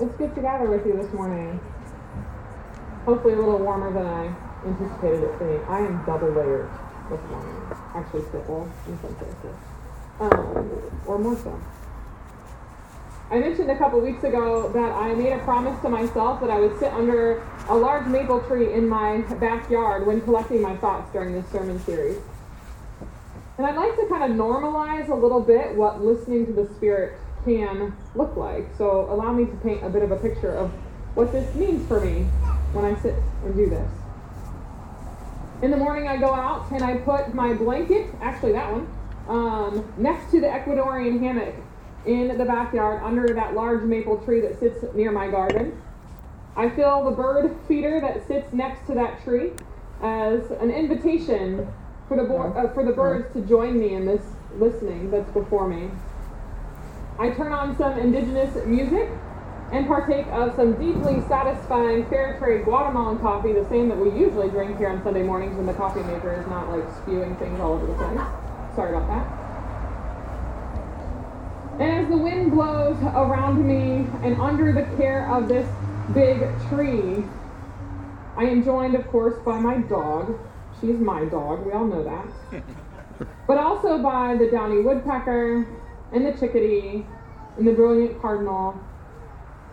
It's good to gather with you this morning. Hopefully, a little warmer than I anticipated it being. I am double layered this morning. Actually, triple in some cases, um, or more so. I mentioned a couple weeks ago that I made a promise to myself that I would sit under a large maple tree in my backyard when collecting my thoughts during this sermon series. And I'd like to kind of normalize a little bit what listening to the Spirit can look like. So allow me to paint a bit of a picture of what this means for me when I sit and do this. In the morning, I go out and I put my blanket, actually that one, um, next to the Ecuadorian hammock in the backyard under that large maple tree that sits near my garden. I fill the bird feeder that sits next to that tree as an invitation for the, bo- uh, for the birds to join me in this listening that's before me. I turn on some indigenous music and partake of some deeply satisfying fair trade Guatemalan coffee, the same that we usually drink here on Sunday mornings when the coffee maker is not like spewing things all over the place. Sorry about that. And as the wind blows around me and under the care of this big tree, I am joined, of course, by my dog. She's my dog, we all know that. but also by the downy woodpecker and the chickadee and the brilliant cardinal.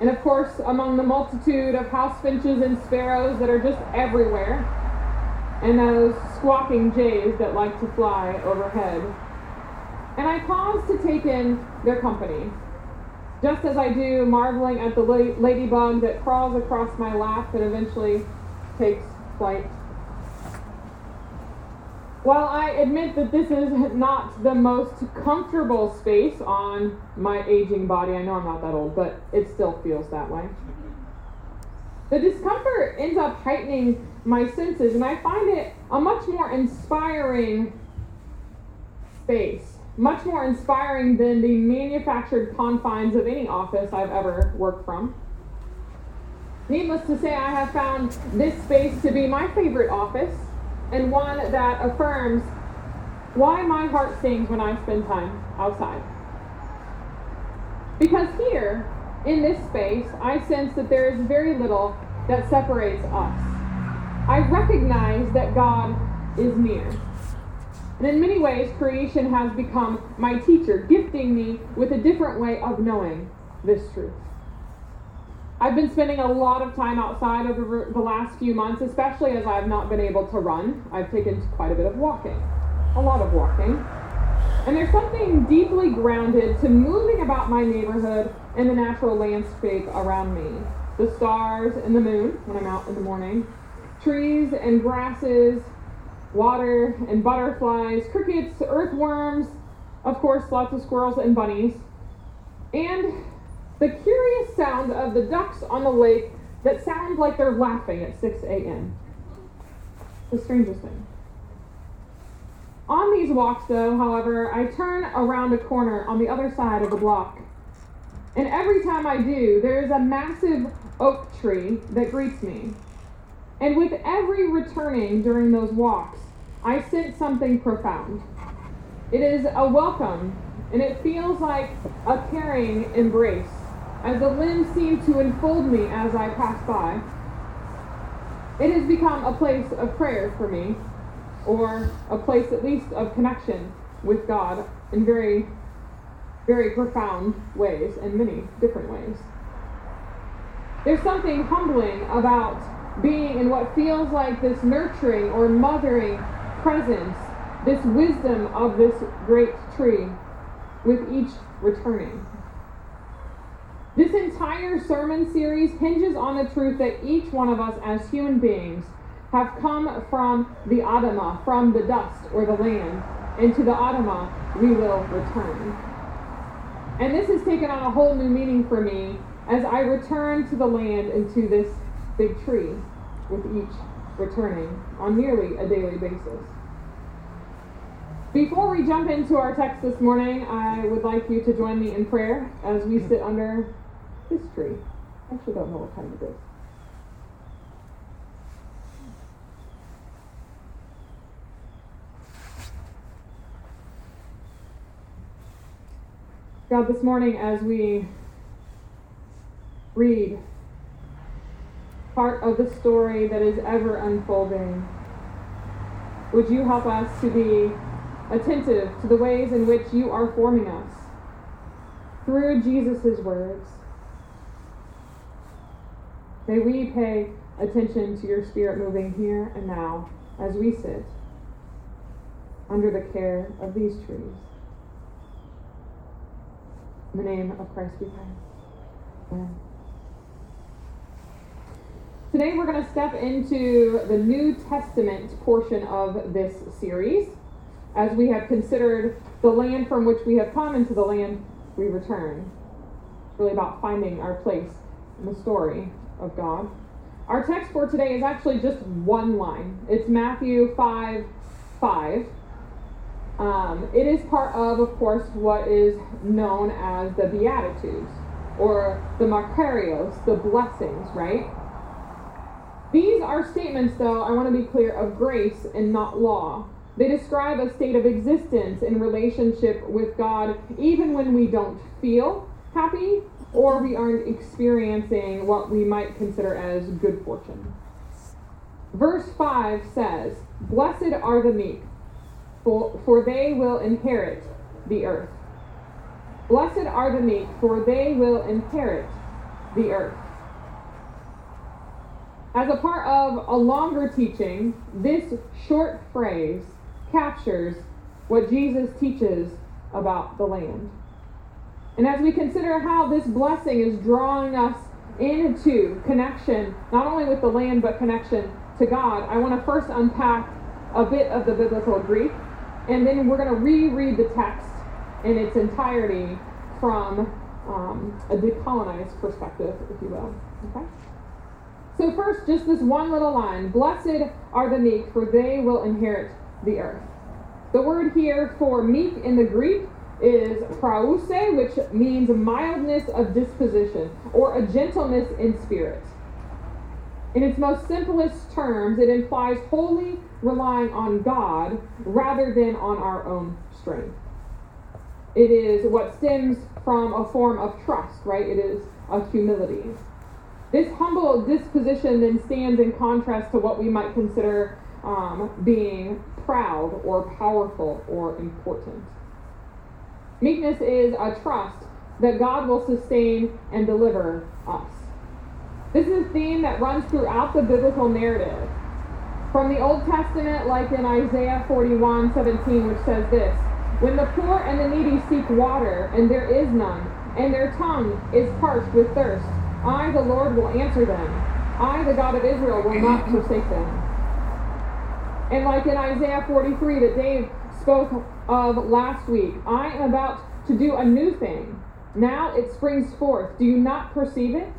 And of course, among the multitude of house finches and sparrows that are just everywhere, and those squawking jays that like to fly overhead and I pause to take in their company, just as I do, marveling at the ladybug that crawls across my lap and eventually takes flight. While I admit that this is not the most comfortable space on my aging body, I know I'm not that old, but it still feels that way. The discomfort ends up heightening my senses, and I find it a much more inspiring space much more inspiring than the manufactured confines of any office I've ever worked from. Needless to say, I have found this space to be my favorite office and one that affirms why my heart sings when I spend time outside. Because here, in this space, I sense that there is very little that separates us. I recognize that God is near. And in many ways, creation has become my teacher, gifting me with a different way of knowing this truth. I've been spending a lot of time outside over the last few months, especially as I've not been able to run. I've taken quite a bit of walking, a lot of walking. And there's something deeply grounded to moving about my neighborhood and the natural landscape around me. The stars and the moon when I'm out in the morning, trees and grasses, water and butterflies, crickets, earthworms, of course, lots of squirrels and bunnies, and the curious sound of the ducks on the lake that sound like they're laughing at 6 a.m. The strangest thing. On these walks, though, however, I turn around a corner on the other side of the block. And every time I do, there is a massive oak tree that greets me. And with every returning during those walks, I sense something profound. It is a welcome, and it feels like a caring embrace, as the limbs seem to enfold me as I pass by. It has become a place of prayer for me, or a place at least of connection with God in very, very profound ways, in many different ways. There's something humbling about being in what feels like this nurturing or mothering presence, this wisdom of this great tree with each returning. This entire sermon series hinges on the truth that each one of us as human beings have come from the Adamah, from the dust or the land, and to the Adamah we will return. And this has taken on a whole new meaning for me as I return to the land and to this big tree with each returning on nearly a daily basis. Before we jump into our text this morning, I would like you to join me in prayer as we sit under this tree. I actually don't know what kind it is. God, this morning as we read part of the story that is ever unfolding. Would you help us to be attentive to the ways in which you are forming us through Jesus' words? May we pay attention to your spirit moving here and now as we sit under the care of these trees. In the name of Christ we pray. Amen. Today we're going to step into the New Testament portion of this series as we have considered the land from which we have come into the land we return. It's really about finding our place in the story of God. Our text for today is actually just one line. It's Matthew 5 5. Um, it is part of, of course, what is known as the Beatitudes or the Makarios, the blessings, right? These are statements, though, I want to be clear, of grace and not law. They describe a state of existence in relationship with God even when we don't feel happy or we aren't experiencing what we might consider as good fortune. Verse 5 says, Blessed are the meek, for, for they will inherit the earth. Blessed are the meek, for they will inherit the earth. As a part of a longer teaching, this short phrase captures what Jesus teaches about the land. And as we consider how this blessing is drawing us into connection, not only with the land, but connection to God, I want to first unpack a bit of the biblical Greek, and then we're going to reread the text in its entirety from um, a decolonized perspective, if you will. Okay? So, first, just this one little line Blessed are the meek, for they will inherit the earth. The word here for meek in the Greek is prause, which means mildness of disposition or a gentleness in spirit. In its most simplest terms, it implies wholly relying on God rather than on our own strength. It is what stems from a form of trust, right? It is a humility. This humble disposition then stands in contrast to what we might consider um, being proud or powerful or important. Meekness is a trust that God will sustain and deliver us. This is a theme that runs throughout the biblical narrative. From the Old Testament, like in Isaiah 41 17, which says this When the poor and the needy seek water, and there is none, and their tongue is parched with thirst, I, the Lord, will answer them. I, the God of Israel, will not forsake them. And like in Isaiah 43 that Dave spoke of last week, I am about to do a new thing. Now it springs forth. Do you not perceive it?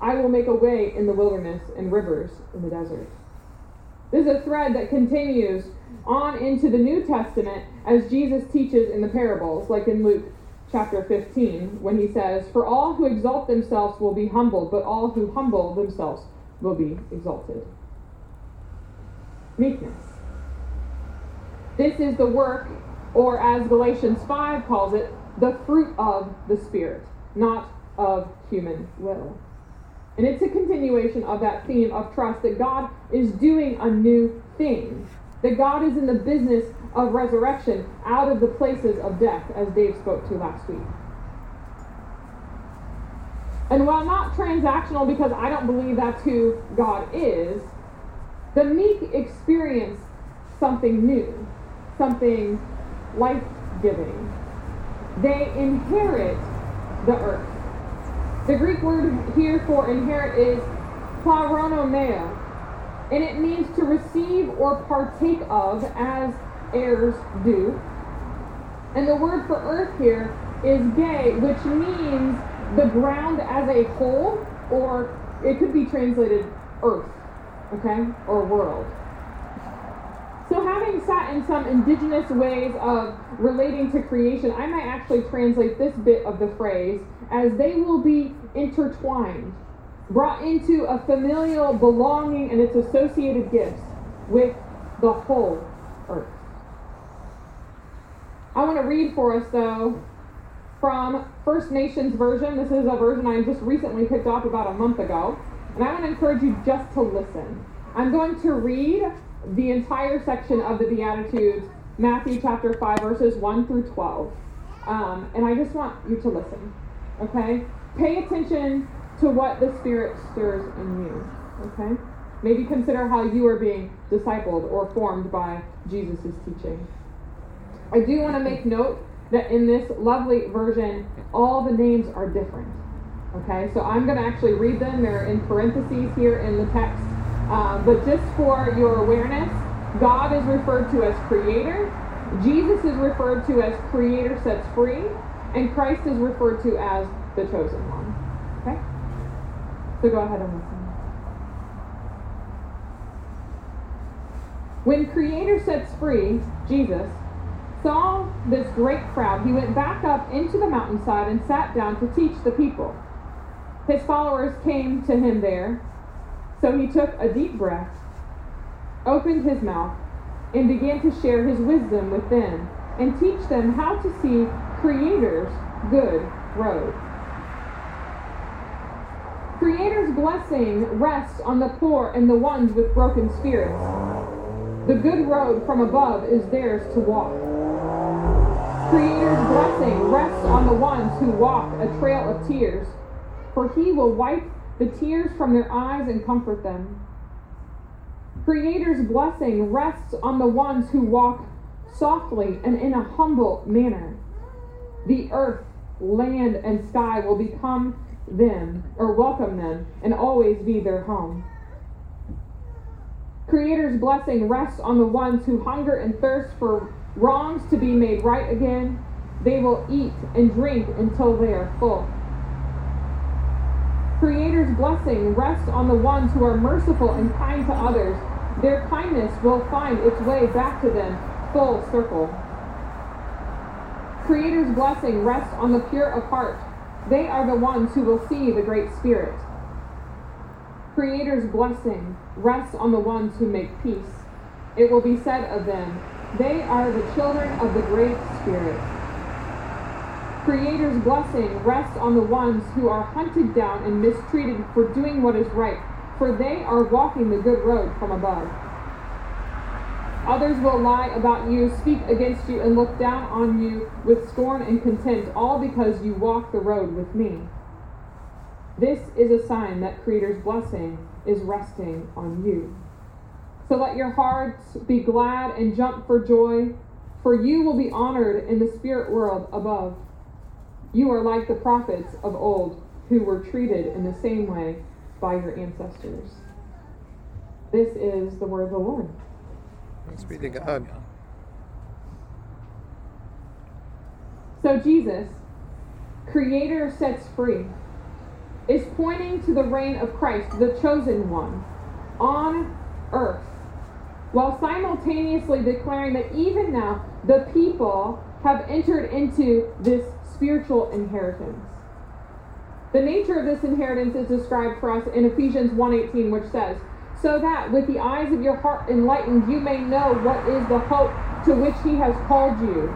I will make a way in the wilderness and rivers in the desert. This is a thread that continues on into the New Testament as Jesus teaches in the parables, like in Luke chapter 15 when he says, For all who exalt themselves will be humbled, but all who humble themselves will be exalted. Meekness. This is the work, or as Galatians 5 calls it, the fruit of the Spirit, not of human will. And it's a continuation of that theme of trust that God is doing a new thing that God is in the business of resurrection out of the places of death, as Dave spoke to last week. And while not transactional, because I don't believe that's who God is, the meek experience something new, something life giving. They inherit the earth. The Greek word here for inherit is kleronomeo, and it means to receive or partake of as heirs do. And the word for earth here is gay, which means the ground as a whole, or it could be translated earth, okay, or world. So, having sat in some indigenous ways of relating to creation, I might actually translate this bit of the phrase as they will be intertwined brought into a familial belonging and its associated gifts with the whole earth. I want to read for us, though, from First Nations Version. This is a version I just recently picked up about a month ago. And I want to encourage you just to listen. I'm going to read the entire section of the Beatitudes, Matthew chapter 5, verses 1 through 12. Um, and I just want you to listen. Okay? Pay attention to what the Spirit stirs in you. Okay? Maybe consider how you are being discipled or formed by Jesus' teaching. I do want to make note that in this lovely version, all the names are different. Okay, so I'm going to actually read them. They're in parentheses here in the text. Uh, but just for your awareness, God is referred to as creator, Jesus is referred to as creator sets free, and Christ is referred to as the chosen one. Okay? So go ahead and listen. When creator sets free, Jesus, saw this great crowd, he went back up into the mountainside and sat down to teach the people. His followers came to him there, so he took a deep breath, opened his mouth, and began to share his wisdom with them and teach them how to see Creator's good road. Creator's blessing rests on the poor and the ones with broken spirits. The good road from above is theirs to walk. Creator's blessing rests on the ones who walk a trail of tears, for he will wipe the tears from their eyes and comfort them. Creator's blessing rests on the ones who walk softly and in a humble manner. The earth, land, and sky will become them or welcome them and always be their home. Creator's blessing rests on the ones who hunger and thirst for wrongs to be made right again. They will eat and drink until they are full. Creator's blessing rests on the ones who are merciful and kind to others. Their kindness will find its way back to them full circle. Creator's blessing rests on the pure of heart. They are the ones who will see the Great Spirit. Creator's blessing rests on the ones who make peace. It will be said of them, they are the children of the Great Spirit. Creator's blessing rests on the ones who are hunted down and mistreated for doing what is right, for they are walking the good road from above. Others will lie about you, speak against you, and look down on you with scorn and contempt, all because you walk the road with me. This is a sign that Creator's blessing is resting on you. So let your hearts be glad and jump for joy, for you will be honored in the spirit world above. You are like the prophets of old who were treated in the same way by your ancestors. This is the word of the Lord. Thanks be to God. So, Jesus, Creator sets free, is pointing to the reign of Christ, the chosen one, on earth, while simultaneously declaring that even now the people have entered into this spiritual inheritance. The nature of this inheritance is described for us in Ephesians 1:18 which says, "So that with the eyes of your heart enlightened you may know what is the hope to which he has called you,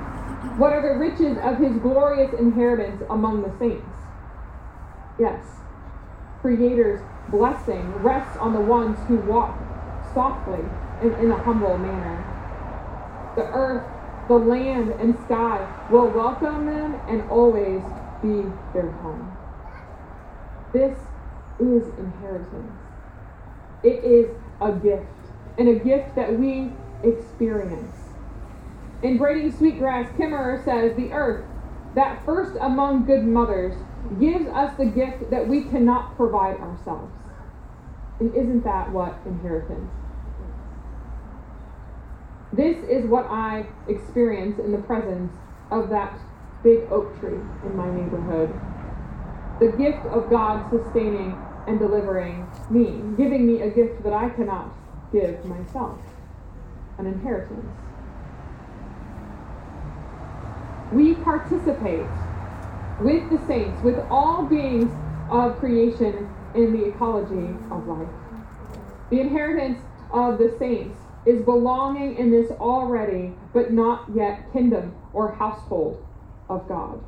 what are the riches of his glorious inheritance among the saints." Yes. Creator's blessing rests on the ones who walk softly and in a humble manner. The earth, the land, and sky will welcome them and always be their home. This is inheritance. It is a gift, and a gift that we experience. In Braiding Sweetgrass, Kimmerer says, The earth, that first among good mothers, gives us the gift that we cannot provide ourselves. And isn't that what inheritance this is what I experience in the presence of that big oak tree in my neighborhood. The gift of God sustaining and delivering me, giving me a gift that I cannot give myself an inheritance. We participate with the saints, with all beings of creation in the ecology of life. The inheritance of the saints is belonging in this already but not yet kingdom or household of God.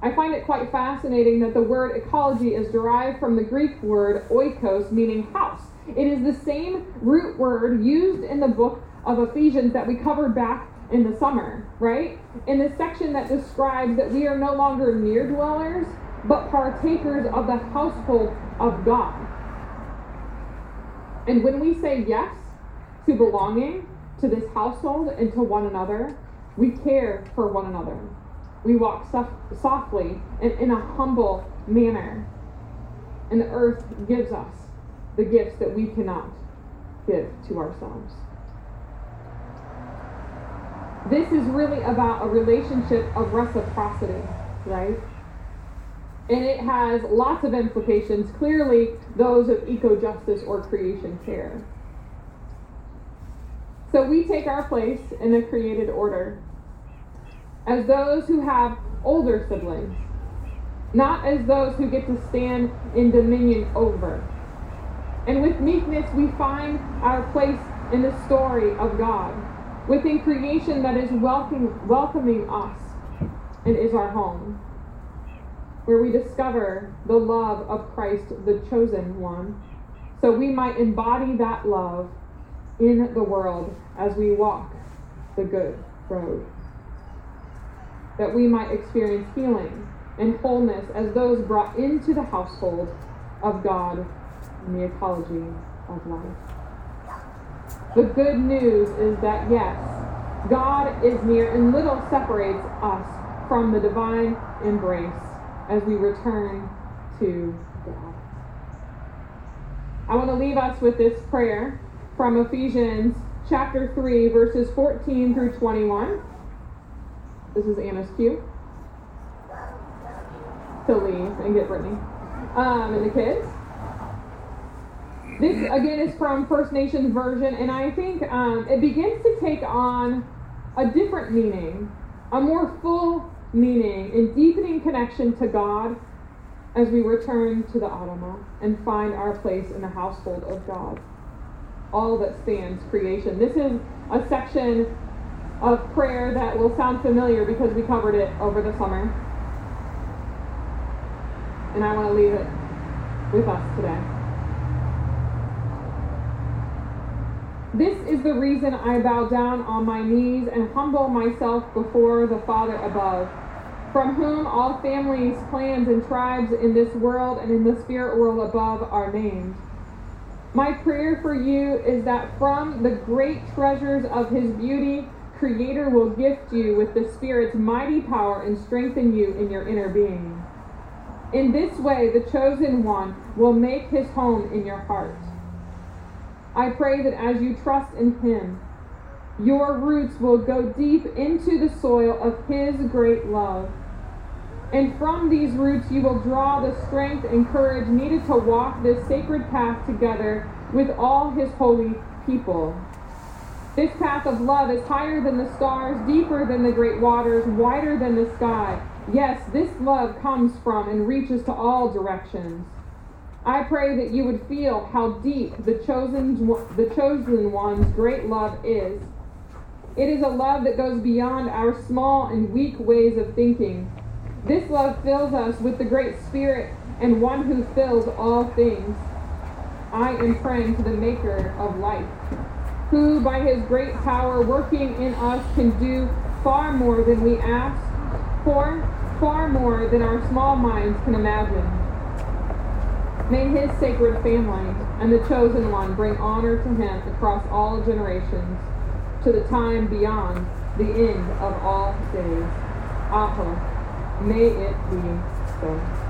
I find it quite fascinating that the word ecology is derived from the Greek word oikos, meaning house. It is the same root word used in the book of Ephesians that we covered back in the summer, right? In the section that describes that we are no longer near dwellers, but partakers of the household of God. And when we say yes to belonging to this household and to one another, we care for one another. We walk soft, softly and in a humble manner. And the earth gives us the gifts that we cannot give to ourselves. This is really about a relationship of reciprocity, right? And it has lots of implications, clearly, those of eco justice or creation care. So we take our place in the created order as those who have older siblings, not as those who get to stand in dominion over. And with meekness, we find our place in the story of God, within creation that is welcoming, welcoming us and is our home, where we discover the love of Christ, the chosen one, so we might embody that love in the world as we walk the good road that we might experience healing and wholeness as those brought into the household of God in the ecology of life. The good news is that yes, God is near and little separates us from the divine embrace as we return to God. I want to leave us with this prayer from Ephesians chapter 3, verses 14 through 21. This is Anna's cue to leave and get Brittany um, and the kids. This again is from First Nations version, and I think um, it begins to take on a different meaning, a more full meaning, and deepening connection to God as we return to the Adamah and find our place in the household of God. All that stands creation. This is a section of prayer that will sound familiar because we covered it over the summer. And I want to leave it with us today. This is the reason I bow down on my knees and humble myself before the Father above, from whom all families, clans, and tribes in this world and in the spirit world above are named. My prayer for you is that from the great treasures of his beauty, Creator will gift you with the Spirit's mighty power and strengthen you in your inner being. In this way, the chosen one will make his home in your heart. I pray that as you trust in him, your roots will go deep into the soil of his great love. And from these roots, you will draw the strength and courage needed to walk this sacred path together with all his holy people. This path of love is higher than the stars, deeper than the great waters, wider than the sky. Yes, this love comes from and reaches to all directions. I pray that you would feel how deep the chosen, the chosen one's great love is. It is a love that goes beyond our small and weak ways of thinking. This love fills us with the great Spirit and one who fills all things. I am praying to the Maker of life who by his great power working in us can do far more than we ask for, far more than our small minds can imagine. May his sacred family and the chosen one bring honor to him across all generations, to the time beyond the end of all days. Aho, may it be so.